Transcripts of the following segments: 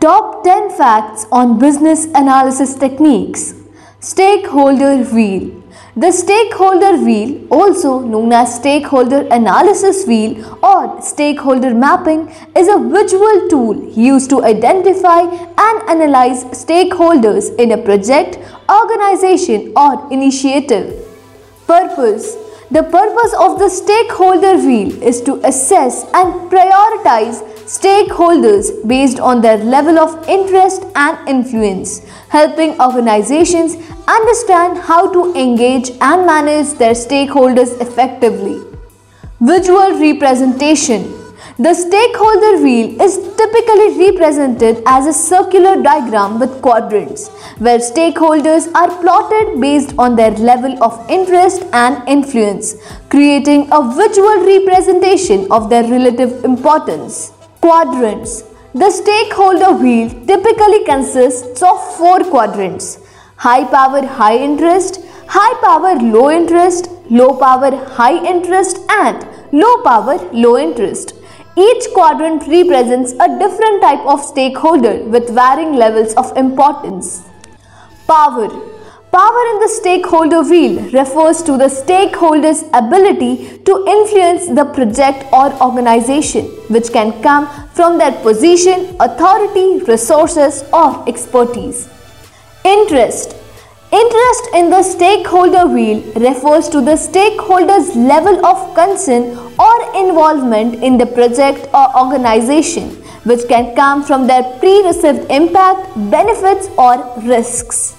Top 10 facts on business analysis techniques. Stakeholder wheel. The stakeholder wheel, also known as stakeholder analysis wheel or stakeholder mapping, is a visual tool used to identify and analyze stakeholders in a project, organization, or initiative. Purpose The purpose of the stakeholder wheel is to assess and prioritize stakeholders based on their level of interest and influence, helping organizations understand how to engage and manage their stakeholders effectively. Visual representation the stakeholder wheel is typically represented as a circular diagram with quadrants, where stakeholders are plotted based on their level of interest and influence, creating a visual representation of their relative importance. Quadrants The stakeholder wheel typically consists of four quadrants high power, high interest, high power, low interest, low power, high interest, and low power, low interest. Each quadrant represents a different type of stakeholder with varying levels of importance. Power Power in the stakeholder wheel refers to the stakeholder's ability to influence the project or organization, which can come from their position, authority, resources, or expertise. Interest Interest in the stakeholder wheel refers to the stakeholder's level of concern or involvement in the project or organization, which can come from their pre received impact, benefits, or risks.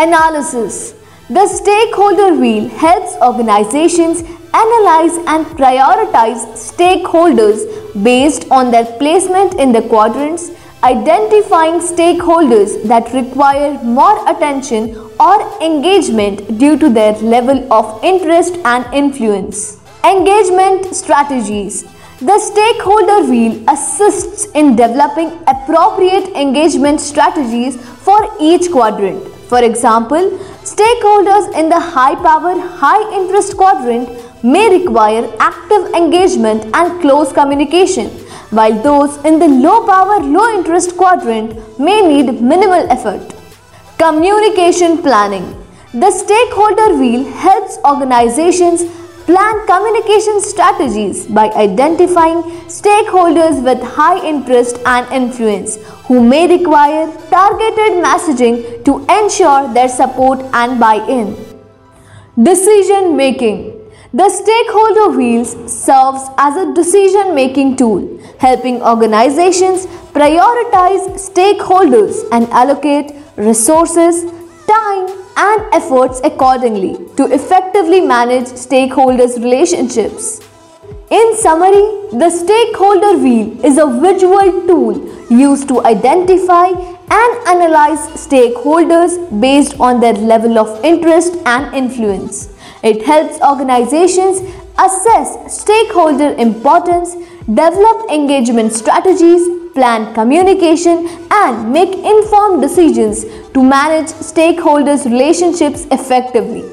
Analysis The stakeholder wheel helps organizations analyze and prioritize stakeholders based on their placement in the quadrants, identifying stakeholders that require more attention or engagement due to their level of interest and influence. Engagement strategies. The stakeholder wheel assists in developing appropriate engagement strategies for each quadrant. For example, stakeholders in the high power, high interest quadrant may require active engagement and close communication, while those in the low power, low interest quadrant may need minimal effort. Communication planning. The stakeholder wheel helps organizations Plan communication strategies by identifying stakeholders with high interest and influence who may require targeted messaging to ensure their support and buy in. Decision making The stakeholder wheels serves as a decision making tool, helping organizations prioritize stakeholders and allocate resources, and efforts accordingly to effectively manage stakeholders' relationships. In summary, the stakeholder wheel is a visual tool used to identify and analyze stakeholders based on their level of interest and influence. It helps organizations assess stakeholder importance, develop engagement strategies, plan communication, and make informed decisions to manage stakeholders' relationships effectively.